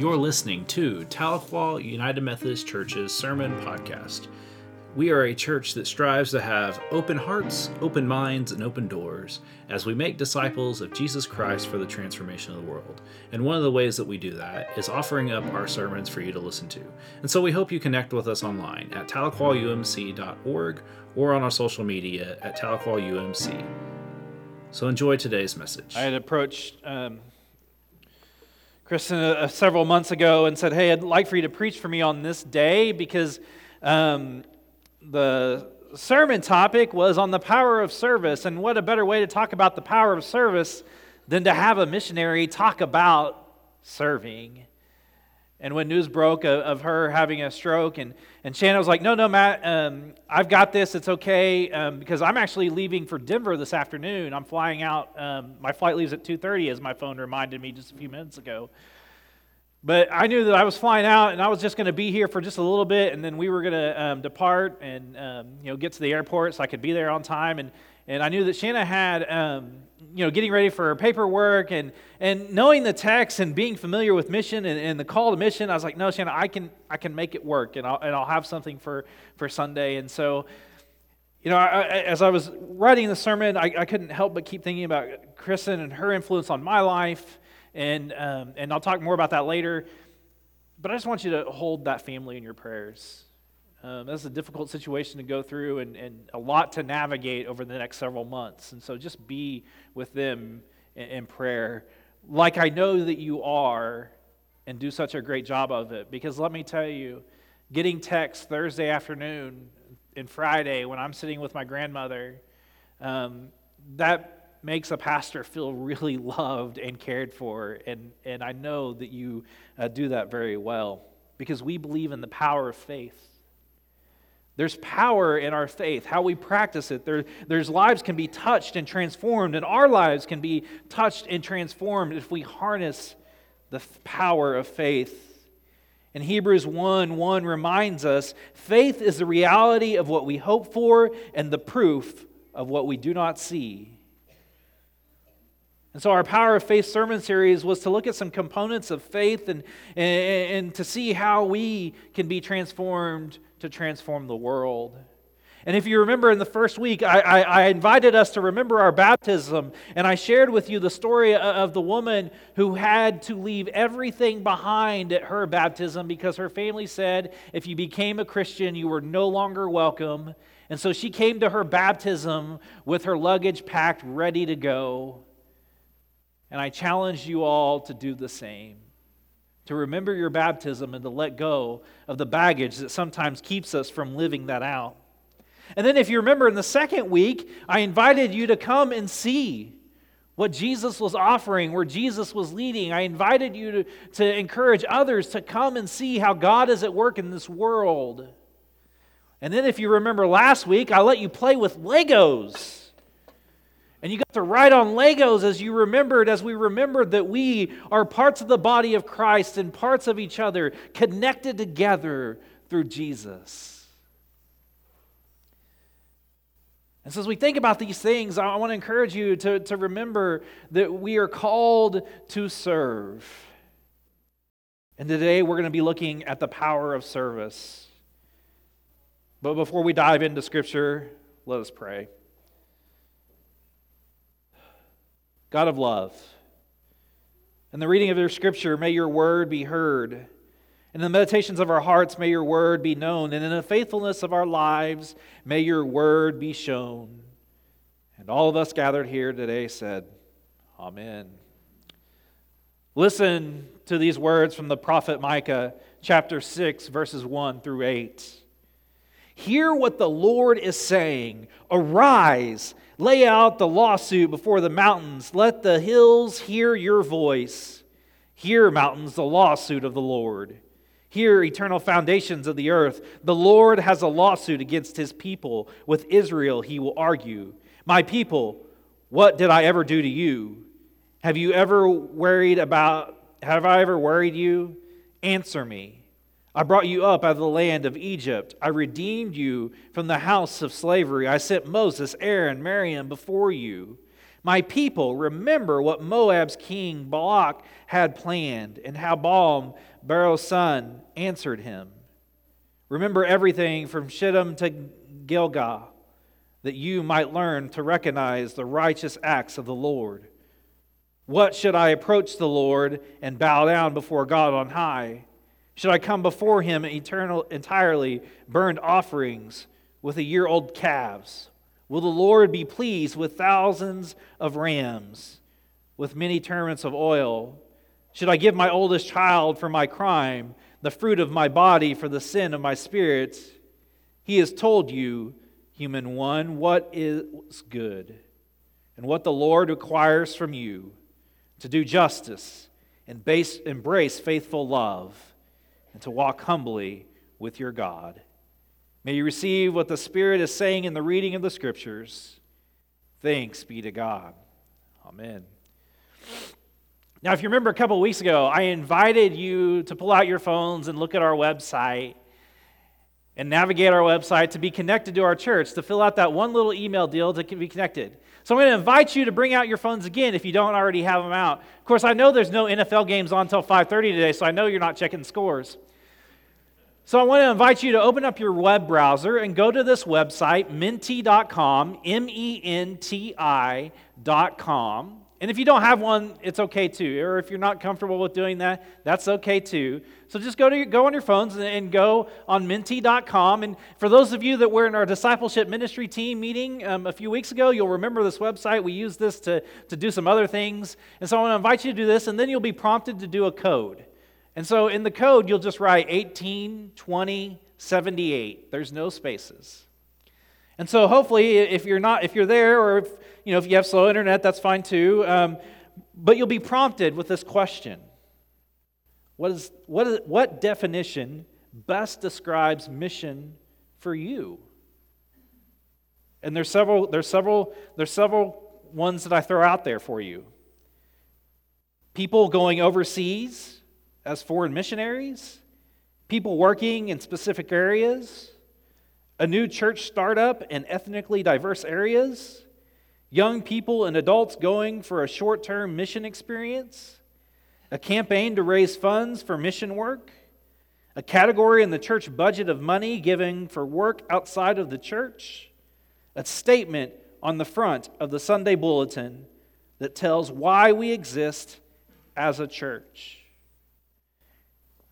You're listening to Tahlequah United Methodist Church's Sermon Podcast. We are a church that strives to have open hearts, open minds, and open doors as we make disciples of Jesus Christ for the transformation of the world. And one of the ways that we do that is offering up our sermons for you to listen to. And so we hope you connect with us online at tahlequahumc.org or on our social media at tahlequahumc. So enjoy today's message. I had approached um, Kristen uh, several months ago and said, Hey, I'd like for you to preach for me on this day because um, the sermon topic was on the power of service. And what a better way to talk about the power of service than to have a missionary talk about serving. And when news broke of, of her having a stroke, and, and Shannon was like, No, no, Matt, um, I've got this. It's okay. Um, because I'm actually leaving for Denver this afternoon. I'm flying out. Um, my flight leaves at 2.30, as my phone reminded me just a few minutes ago. But I knew that I was flying out, and I was just going to be here for just a little bit, and then we were going to um, depart and um, you know get to the airport so I could be there on time. And and I knew that Shanna had um, you know getting ready for paperwork and and knowing the text and being familiar with mission and, and the call to mission. I was like, no, Shanna, I can I can make it work, and I'll and I'll have something for for Sunday. And so. You know, I, as I was writing the sermon, I, I couldn't help but keep thinking about Kristen and her influence on my life and, um, and I'll talk more about that later. But I just want you to hold that family in your prayers. Um, that's a difficult situation to go through and, and a lot to navigate over the next several months. And so just be with them in, in prayer, like I know that you are, and do such a great job of it. Because let me tell you, getting texts Thursday afternoon and Friday when I'm sitting with my grandmother, um, that makes a pastor feel really loved and cared for. And, and I know that you uh, do that very well because we believe in the power of faith. There's power in our faith, how we practice it. There, there's lives can be touched and transformed, and our lives can be touched and transformed if we harness the power of faith. And Hebrews 1 1 reminds us faith is the reality of what we hope for and the proof of what we do not see. And so, our Power of Faith sermon series was to look at some components of faith and, and, and, to see how we can be transformed to transform the world. And if you remember in the first week, I, I, I, invited us to remember our baptism, and I shared with you the story of the woman who had to leave everything behind at her baptism because her family said if you became a Christian, you were no longer welcome. And so she came to her baptism with her luggage packed, ready to go. And I challenge you all to do the same. To remember your baptism and to let go of the baggage that sometimes keeps us from living that out. And then, if you remember in the second week, I invited you to come and see what Jesus was offering, where Jesus was leading. I invited you to, to encourage others to come and see how God is at work in this world. And then, if you remember last week, I let you play with Legos. And you got to write on Legos as you remembered, as we remembered that we are parts of the body of Christ and parts of each other, connected together through Jesus. And so, as we think about these things, I want to encourage you to, to remember that we are called to serve. And today we're going to be looking at the power of service. But before we dive into Scripture, let us pray. God of love. In the reading of your scripture, may your word be heard. In the meditations of our hearts, may your word be known. And in the faithfulness of our lives, may your word be shown. And all of us gathered here today said, Amen. Listen to these words from the prophet Micah, chapter 6, verses 1 through 8. Hear what the Lord is saying Arise Lay out the lawsuit before the mountains. Let the hills hear your voice. Hear, mountains, the lawsuit of the Lord. Hear, eternal foundations of the earth. The Lord has a lawsuit against his people. With Israel, he will argue. My people, what did I ever do to you? Have you ever worried about, have I ever worried you? Answer me. I brought you up out of the land of Egypt. I redeemed you from the house of slavery. I sent Moses, Aaron, Miriam before you. My people, remember what Moab's king Balak had planned and how Balaam, Beor's son, answered him. Remember everything from Shittim to Gilgal, that you might learn to recognize the righteous acts of the Lord. What should I approach the Lord and bow down before God on high? Should I come before him eternal, entirely burned offerings with a year old calves? Will the Lord be pleased with thousands of rams, with many tournaments of oil? Should I give my oldest child for my crime, the fruit of my body for the sin of my spirit? He has told you, human one, what is good and what the Lord requires from you to do justice and base, embrace faithful love and to walk humbly with your God. May you receive what the Spirit is saying in the reading of the Scriptures. Thanks be to God. Amen. Now, if you remember a couple weeks ago, I invited you to pull out your phones and look at our website and navigate our website to be connected to our church, to fill out that one little email deal to be connected. So I'm going to invite you to bring out your phones again if you don't already have them out. Of course, I know there's no NFL games on until 5:30 today, so I know you're not checking scores. So I want to invite you to open up your web browser and go to this website, menti.com, M E N T I.com. And if you don't have one, it's okay too. Or if you're not comfortable with doing that, that's okay too. So just go to go on your phones and, and go on menti.com. And for those of you that were in our discipleship ministry team meeting um, a few weeks ago, you'll remember this website. We use this to, to do some other things. And so I want to invite you to do this, and then you'll be prompted to do a code. And so in the code, you'll just write 18, 20, 78. There's no spaces. And so hopefully, if you're not, if you're there, or if you know, if you have slow internet, that's fine too. Um, but you'll be prompted with this question: What is what is what definition best describes mission for you? And there's several there's several there's several ones that I throw out there for you. People going overseas as foreign missionaries, people working in specific areas, a new church startup in ethnically diverse areas, young people and adults going for a short term mission experience, a campaign to raise funds for mission work, a category in the church budget of money given for work outside of the church, a statement on the front of the Sunday bulletin that tells why we exist as a church.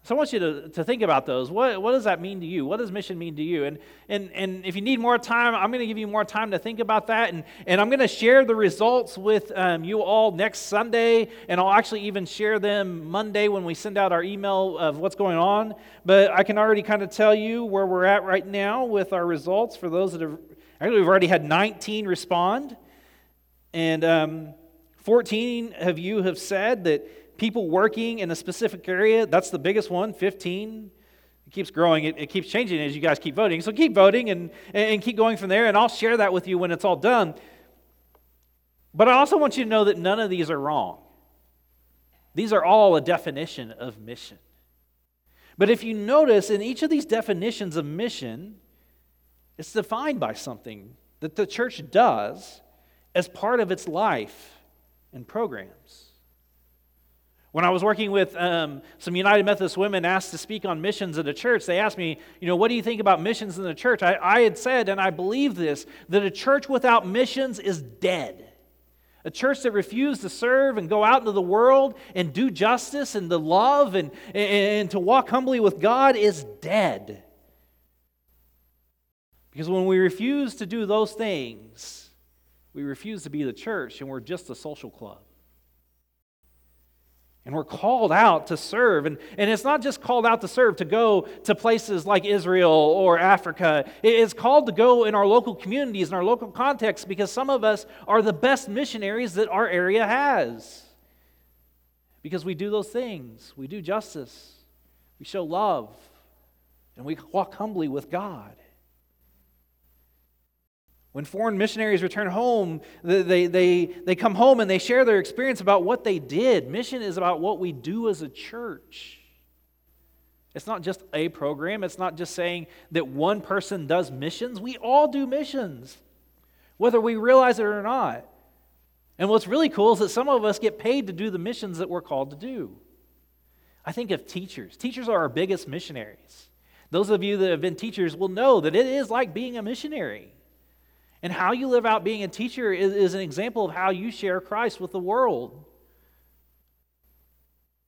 So I want you to, to think about those. What, what does that mean to you? What does mission mean to you? And, and, and if you need more time, I'm going to give you more time to think about that. And, and I'm going to share the results with um, you all next Sunday. And I'll actually even share them Monday when we send out our email of what's going on. But I can already kind of tell you where we're at right now with our results for those that have. Actually, we've already had 19 respond. And um, 14 of you have said that people working in a specific area, that's the biggest one, 15. It keeps growing, it, it keeps changing as you guys keep voting. So keep voting and, and keep going from there, and I'll share that with you when it's all done. But I also want you to know that none of these are wrong. These are all a definition of mission. But if you notice, in each of these definitions of mission, it's defined by something that the church does as part of its life and programs. When I was working with um, some United Methodist women asked to speak on missions in the church, they asked me, you know, what do you think about missions in the church? I, I had said, and I believe this, that a church without missions is dead. A church that refused to serve and go out into the world and do justice and to love and, and, and to walk humbly with God is dead. Because when we refuse to do those things, we refuse to be the church and we're just a social club. And we're called out to serve. And, and it's not just called out to serve to go to places like Israel or Africa. It's called to go in our local communities, in our local context, because some of us are the best missionaries that our area has. Because we do those things. We do justice, we show love, and we walk humbly with God. When foreign missionaries return home, they, they, they come home and they share their experience about what they did. Mission is about what we do as a church. It's not just a program, it's not just saying that one person does missions. We all do missions, whether we realize it or not. And what's really cool is that some of us get paid to do the missions that we're called to do. I think of teachers. Teachers are our biggest missionaries. Those of you that have been teachers will know that it is like being a missionary. And how you live out being a teacher is, is an example of how you share Christ with the world.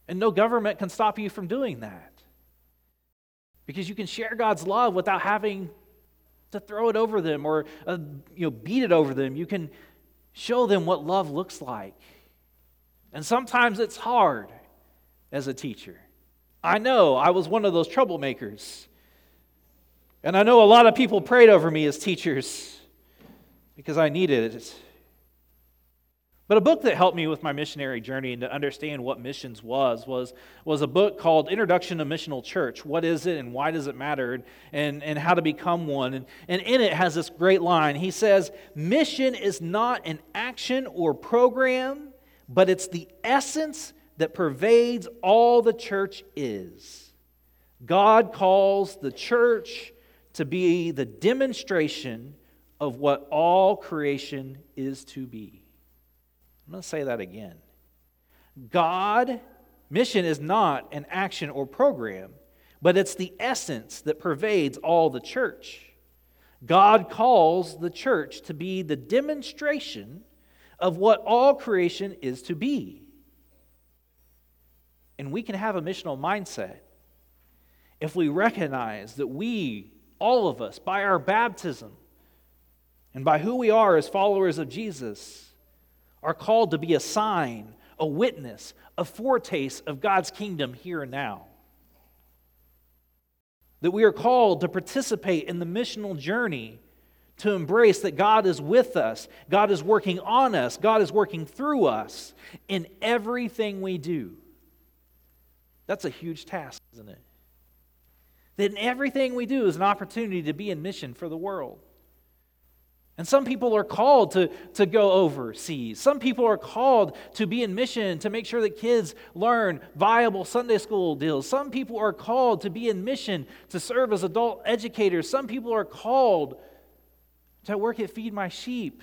And no government can stop you from doing that. Because you can share God's love without having to throw it over them or uh, you know, beat it over them. You can show them what love looks like. And sometimes it's hard as a teacher. I know I was one of those troublemakers. And I know a lot of people prayed over me as teachers because I needed it. But a book that helped me with my missionary journey and to understand what missions was was, was a book called Introduction to Missional Church. What is it and why does it matter and, and how to become one? And, and in it has this great line. He says, Mission is not an action or program, but it's the essence that pervades all the church is. God calls the church to be the demonstration of what all creation is to be. I'm going to say that again. God, mission is not an action or program, but it's the essence that pervades all the church. God calls the church to be the demonstration of what all creation is to be. And we can have a missional mindset if we recognize that we, all of us, by our baptism and by who we are as followers of Jesus, are called to be a sign, a witness, a foretaste of God's kingdom here and now. That we are called to participate in the missional journey to embrace that God is with us, God is working on us, God is working through us in everything we do. That's a huge task, isn't it? That in everything we do is an opportunity to be in mission for the world. And some people are called to, to go overseas. Some people are called to be in mission to make sure that kids learn viable Sunday school deals. Some people are called to be in mission to serve as adult educators. Some people are called to work at Feed My Sheep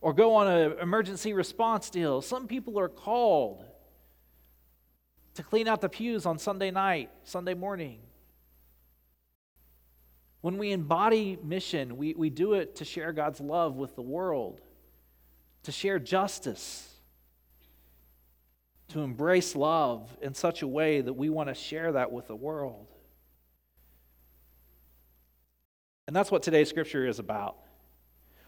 or go on an emergency response deal. Some people are called to clean out the pews on Sunday night, Sunday morning. When we embody mission, we, we do it to share God's love with the world, to share justice, to embrace love in such a way that we want to share that with the world. And that's what today's scripture is about.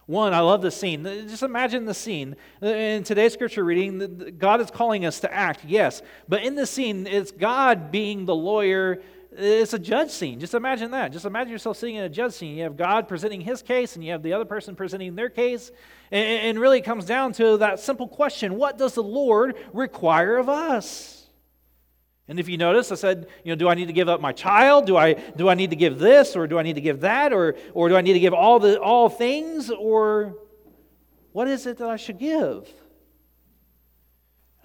One, I love the scene. Just imagine the scene. In today's scripture reading, God is calling us to act, yes. But in this scene, it's God being the lawyer it's a judge scene. Just imagine that. Just imagine yourself sitting in a judge scene. You have God presenting his case, and you have the other person presenting their case. And, and really, it comes down to that simple question What does the Lord require of us? And if you notice, I said, you know, do I need to give up my child? Do I, do I need to give this, or do I need to give that, or, or do I need to give all, the, all things, or what is it that I should give?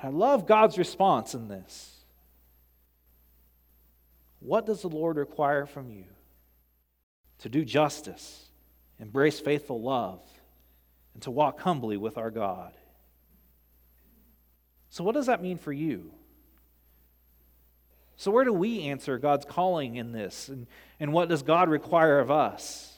I love God's response in this. What does the Lord require from you? To do justice, embrace faithful love, and to walk humbly with our God. So, what does that mean for you? So, where do we answer God's calling in this? And, and what does God require of us?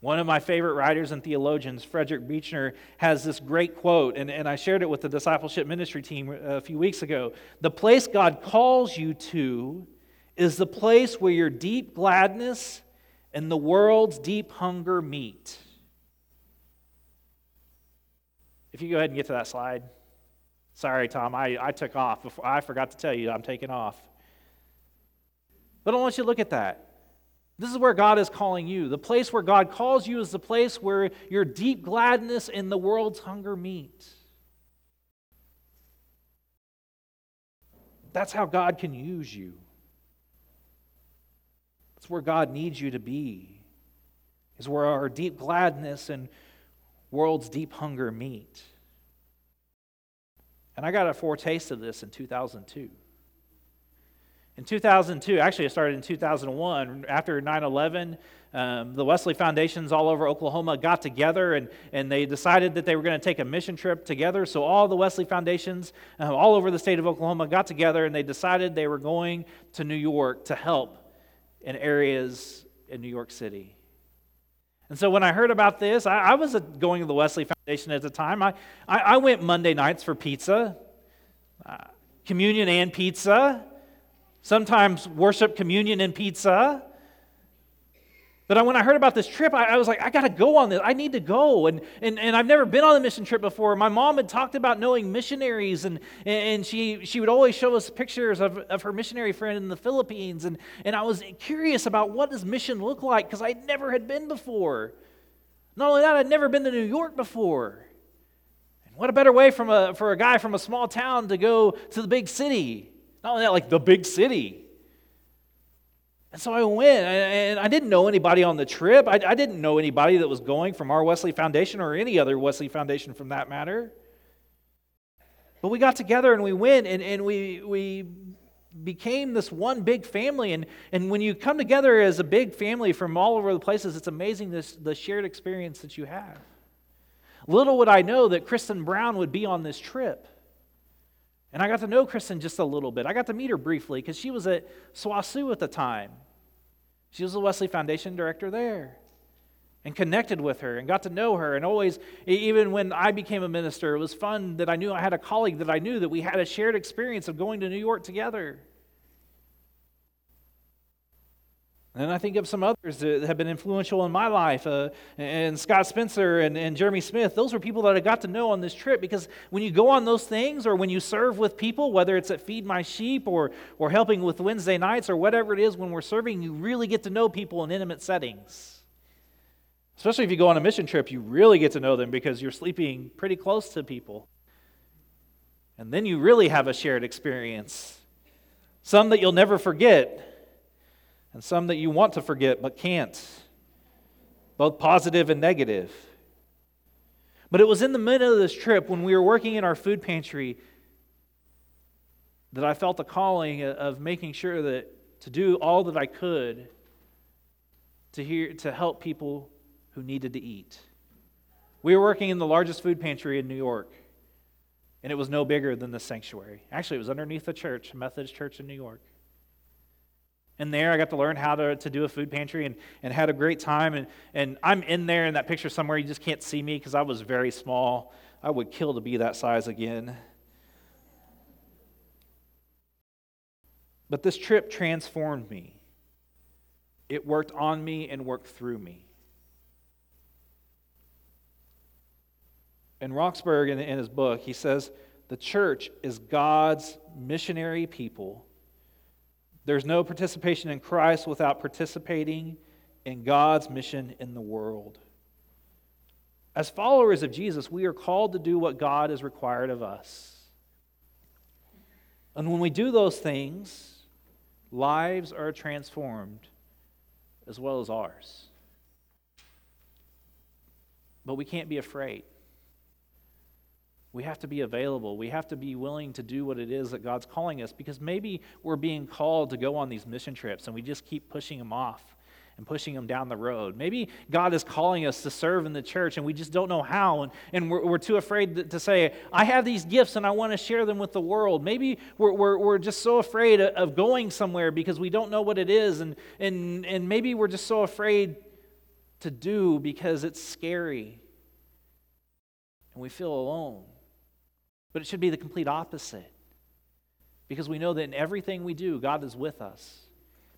One of my favorite writers and theologians, Frederick Buechner, has this great quote, and, and I shared it with the discipleship ministry team a few weeks ago. The place God calls you to is the place where your deep gladness and the world's deep hunger meet. If you go ahead and get to that slide. Sorry, Tom, I, I took off. Before, I forgot to tell you I'm taking off. But I want you to look at that. This is where God is calling you. The place where God calls you is the place where your deep gladness and the world's hunger meet. That's how God can use you. It's where God needs you to be, is where our deep gladness and world's deep hunger meet. And I got a foretaste of this in 2002. In 2002, actually, it started in 2001. After 9 11, um, the Wesley Foundations all over Oklahoma got together and, and they decided that they were going to take a mission trip together. So, all the Wesley Foundations uh, all over the state of Oklahoma got together and they decided they were going to New York to help in areas in New York City. And so when I heard about this, I, I was going to the Wesley Foundation at the time. I, I, I went Monday nights for pizza, uh, communion and pizza, sometimes worship communion and pizza. But when I heard about this trip, I, I was like, I got to go on this. I need to go. And, and, and I've never been on a mission trip before. My mom had talked about knowing missionaries, and, and she, she would always show us pictures of, of her missionary friend in the Philippines. And, and I was curious about what does mission look like because I never had been before. Not only that, I'd never been to New York before. And what a better way from a, for a guy from a small town to go to the big city. Not only that, like the big city. And so I went, and I didn't know anybody on the trip. I, I, didn't know anybody that was going from our Wesley Foundation or any other Wesley Foundation from that matter. But we got together and we went, and, and we, we became this one big family. And, and when you come together as a big family from all over the places, it's amazing this, the shared experience that you have. Little would I know that Kristen Brown would be on this trip. And I got to know Kristen just a little bit. I got to meet her briefly because she was at SWOSU at the time. She was the Wesley Foundation director there and connected with her and got to know her. And always, even when I became a minister, it was fun that I knew I had a colleague that I knew that we had a shared experience of going to New York together. And I think of some others that have been influential in my life, uh, and Scott Spencer and, and Jeremy Smith. Those were people that I got to know on this trip because when you go on those things or when you serve with people, whether it's at Feed My Sheep or, or helping with Wednesday nights or whatever it is, when we're serving, you really get to know people in intimate settings. Especially if you go on a mission trip, you really get to know them because you're sleeping pretty close to people. And then you really have a shared experience, some that you'll never forget and some that you want to forget but can't, both positive and negative. But it was in the middle of this trip when we were working in our food pantry that I felt the calling of making sure that to do all that I could to hear to help people who needed to eat. We were working in the largest food pantry in New York, and it was no bigger than the sanctuary. Actually, it was underneath the church, Methodist Church in New York. And there I got to learn how to, to do a food pantry and, and had a great time. And, and I'm in there in that picture somewhere. You just can't see me because I was very small. I would kill to be that size again. But this trip transformed me. It worked on me and worked through me. In Roxburgh, in, in his book, he says, The church is God's missionary people there's no participation in Christ without participating in God's mission in the world. As followers of Jesus, we are called to do what God has required of us. And when we do those things, lives are transformed as well as ours. But we can't be afraid. We have to be available. We have to be willing to do what it is that God's calling us because maybe we're being called to go on these mission trips and we just keep pushing them off and pushing them down the road. Maybe God is calling us to serve in the church and we just don't know how and, and we're, we're too afraid to, say, I have these gifts and I want to share them with the world. Maybe we're, we're, we're just so afraid of going somewhere because we don't know what it is and, and, and maybe we're just so afraid to do because it's scary and we feel alone. But it should be the complete opposite. Because we know that in everything we do, God is with us.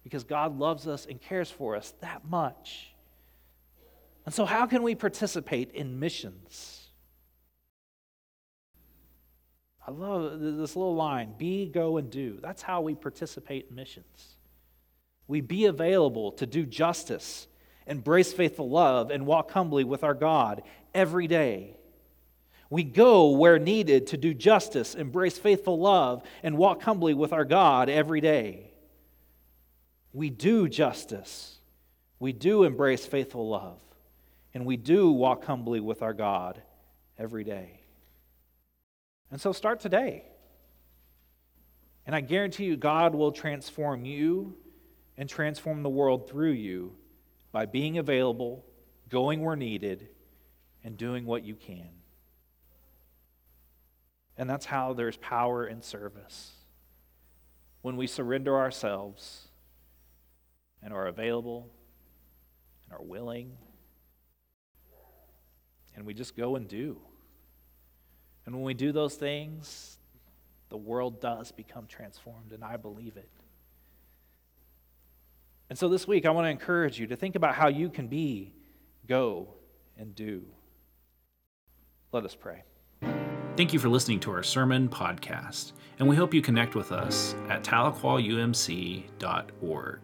Because God loves us and cares for us that much. And so, how can we participate in missions? I love this little line be, go, and do. That's how we participate in missions. We be available to do justice, embrace faithful love, and walk humbly with our God every day. We go where needed to do justice, embrace faithful love, and walk humbly with our God every day. We do justice. We do embrace faithful love. And we do walk humbly with our God every day. And so start today. And I guarantee you, God will transform you and transform the world through you by being available, going where needed, and doing what you can. And that's how there's power in service. When we surrender ourselves and are available and are willing, and we just go and do. And when we do those things, the world does become transformed, and I believe it. And so this week, I want to encourage you to think about how you can be, go, and do. Let us pray. Thank you for listening to our sermon podcast, and we hope you connect with us at tahlequahumc.org.